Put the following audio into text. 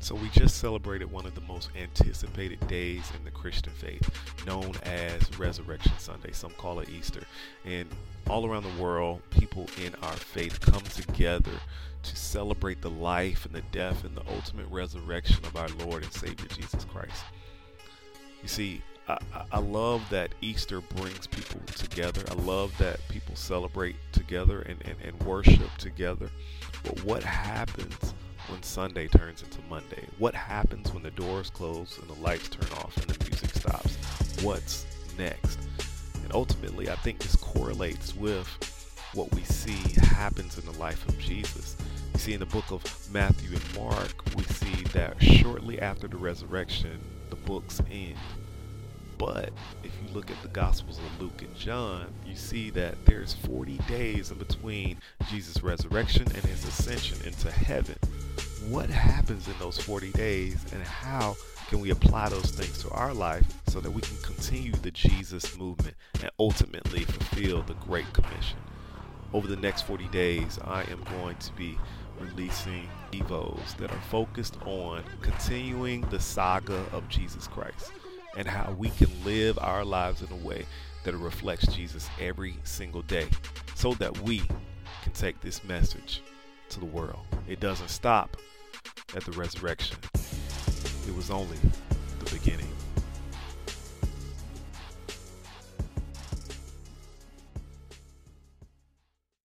So, we just celebrated one of the most anticipated days in the Christian faith, known as Resurrection Sunday. Some call it Easter. And all around the world, people in our faith come together to celebrate the life and the death and the ultimate resurrection of our Lord and Savior Jesus Christ. You see, I, I, love that Easter brings people together. I love that people celebrate together and, and, and worship together. But what happens when Sunday turns into Monday? What happens when the doors close and the lights turn off and the music stops? What's next? And ultimately, I think this correlates with what we see happens in the life of Jesus. You see, in the book of Matthew and Mark, we see that shortly after the resurrection, the books end. But if you look at the Gospels of Luke and John, you see that there's 40 days in between Jesus' resurrection and his ascension into heaven. What happens in those 40 days, and how can we apply those things to our life so that we can continue the Jesus movement and ultimately fulfill the Great Commission? Over the next 40 days, I am going to be releasing Evos that are focused on continuing the saga of Jesus Christ and how we can live our lives in a way that reflects Jesus every single day so that we can take this message to the world. It doesn't stop at the resurrection, it was only the beginning.